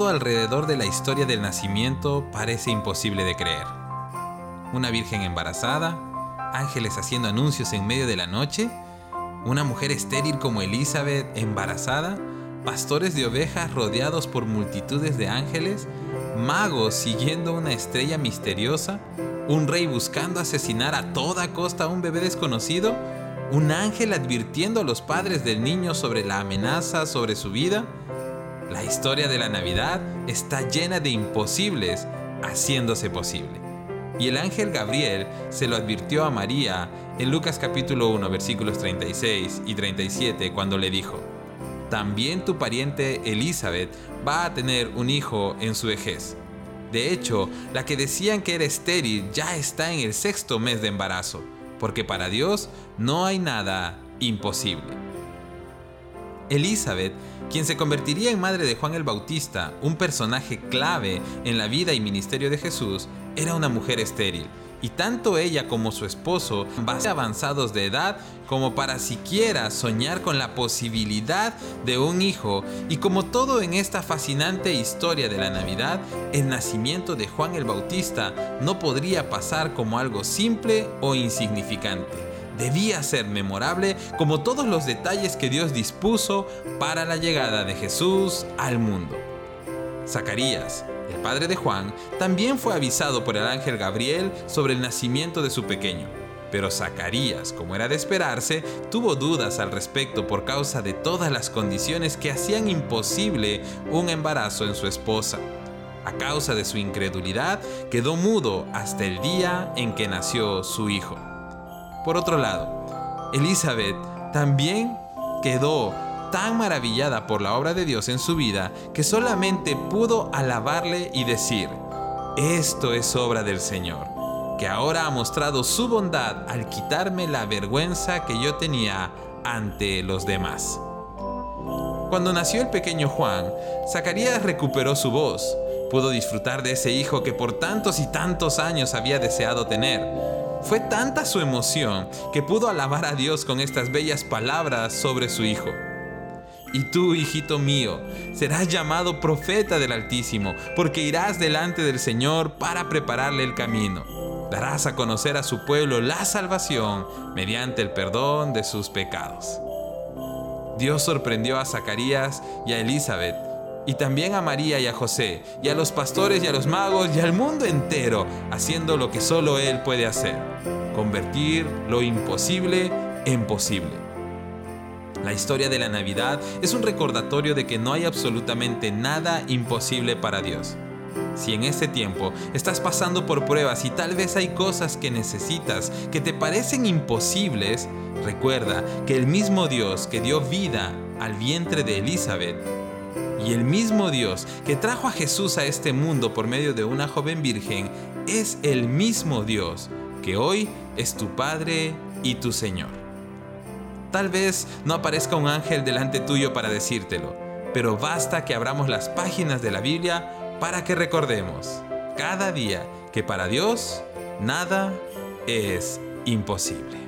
alrededor de la historia del nacimiento parece imposible de creer. Una virgen embarazada, ángeles haciendo anuncios en medio de la noche, una mujer estéril como Elizabeth embarazada, pastores de ovejas rodeados por multitudes de ángeles, magos siguiendo una estrella misteriosa, un rey buscando asesinar a toda costa a un bebé desconocido, un ángel advirtiendo a los padres del niño sobre la amenaza sobre su vida. La historia de la Navidad está llena de imposibles haciéndose posible. Y el ángel Gabriel se lo advirtió a María en Lucas capítulo 1 versículos 36 y 37 cuando le dijo, también tu pariente Elizabeth va a tener un hijo en su vejez. De hecho, la que decían que era estéril ya está en el sexto mes de embarazo, porque para Dios no hay nada imposible. Elizabeth, quien se convertiría en madre de Juan el Bautista, un personaje clave en la vida y ministerio de Jesús, era una mujer estéril y tanto ella como su esposo bastante avanzados de edad como para siquiera soñar con la posibilidad de un hijo y como todo en esta fascinante historia de la Navidad, el nacimiento de Juan el Bautista no podría pasar como algo simple o insignificante. Debía ser memorable como todos los detalles que Dios dispuso para la llegada de Jesús al mundo. Zacarías, el padre de Juan, también fue avisado por el ángel Gabriel sobre el nacimiento de su pequeño. Pero Zacarías, como era de esperarse, tuvo dudas al respecto por causa de todas las condiciones que hacían imposible un embarazo en su esposa. A causa de su incredulidad, quedó mudo hasta el día en que nació su hijo. Por otro lado, Elizabeth también quedó tan maravillada por la obra de Dios en su vida que solamente pudo alabarle y decir, esto es obra del Señor, que ahora ha mostrado su bondad al quitarme la vergüenza que yo tenía ante los demás. Cuando nació el pequeño Juan, Zacarías recuperó su voz, pudo disfrutar de ese hijo que por tantos y tantos años había deseado tener. Fue tanta su emoción que pudo alabar a Dios con estas bellas palabras sobre su hijo. Y tú, hijito mío, serás llamado profeta del Altísimo, porque irás delante del Señor para prepararle el camino. Darás a conocer a su pueblo la salvación mediante el perdón de sus pecados. Dios sorprendió a Zacarías y a Elizabeth, y también a María y a José, y a los pastores y a los magos y al mundo entero, haciendo lo que solo Él puede hacer, convertir lo imposible en posible. La historia de la Navidad es un recordatorio de que no hay absolutamente nada imposible para Dios. Si en este tiempo estás pasando por pruebas y tal vez hay cosas que necesitas que te parecen imposibles, recuerda que el mismo Dios que dio vida al vientre de Elizabeth y el mismo Dios que trajo a Jesús a este mundo por medio de una joven virgen es el mismo Dios que hoy es tu Padre y tu Señor. Tal vez no aparezca un ángel delante tuyo para decírtelo, pero basta que abramos las páginas de la Biblia para que recordemos cada día que para Dios nada es imposible.